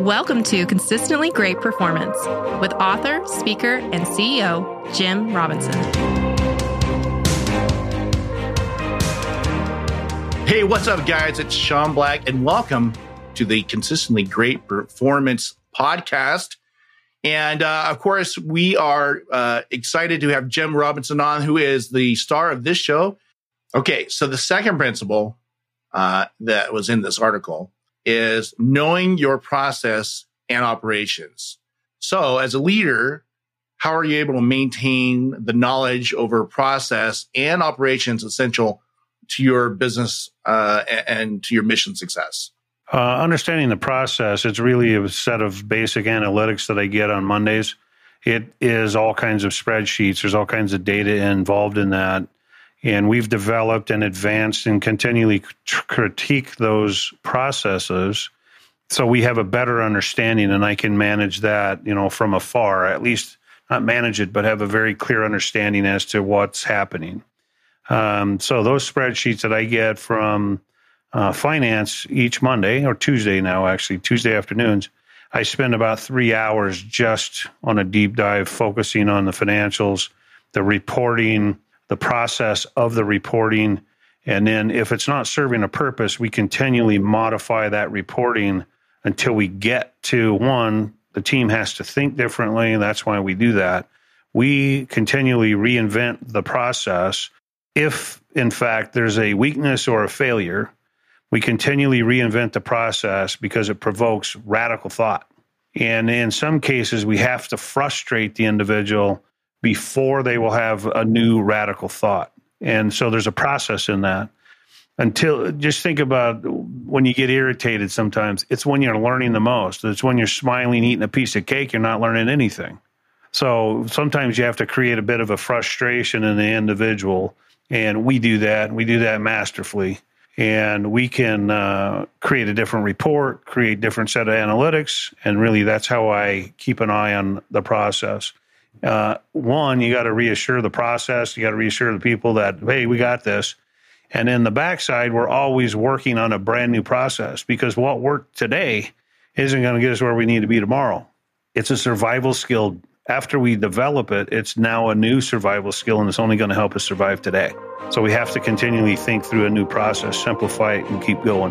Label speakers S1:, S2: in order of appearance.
S1: Welcome to Consistently Great Performance with author, speaker, and CEO Jim Robinson.
S2: Hey, what's up, guys? It's Sean Black, and welcome to the Consistently Great Performance podcast. And uh, of course, we are uh, excited to have Jim Robinson on, who is the star of this show. Okay, so the second principle uh, that was in this article is knowing your process and operations. So, as a leader, how are you able to maintain the knowledge over process and operations essential to your business uh, and to your mission success?
S3: Uh, understanding the process, it's really a set of basic analytics that I get on Mondays. It is all kinds of spreadsheets. There's all kinds of data involved in that. And we've developed and advanced and continually critique those processes so we have a better understanding and I can manage that, you know, from afar, at least not manage it, but have a very clear understanding as to what's happening. Um, so those spreadsheets that I get from uh, finance each Monday or Tuesday now, actually Tuesday afternoons, I spend about three hours just on a deep dive, focusing on the financials, the reporting, the process of the reporting. And then if it's not serving a purpose, we continually modify that reporting until we get to one, the team has to think differently. And that's why we do that. We continually reinvent the process. If, in fact, there's a weakness or a failure, we continually reinvent the process because it provokes radical thought. And in some cases, we have to frustrate the individual before they will have a new radical thought. And so there's a process in that. Until just think about when you get irritated sometimes, it's when you're learning the most. It's when you're smiling, eating a piece of cake, you're not learning anything. So sometimes you have to create a bit of a frustration in the individual. And we do that. We do that masterfully and we can uh, create a different report, create different set of analytics, and really that's how I keep an eye on the process. Uh, one, you got to reassure the process, you got to reassure the people that hey, we got this. And in the backside, we're always working on a brand new process because what worked today isn't going to get us where we need to be tomorrow. It's a survival skill after we develop it, it's now a new survival skill and it's only going to help us survive today. So we have to continually think through a new process, simplify it, and keep going.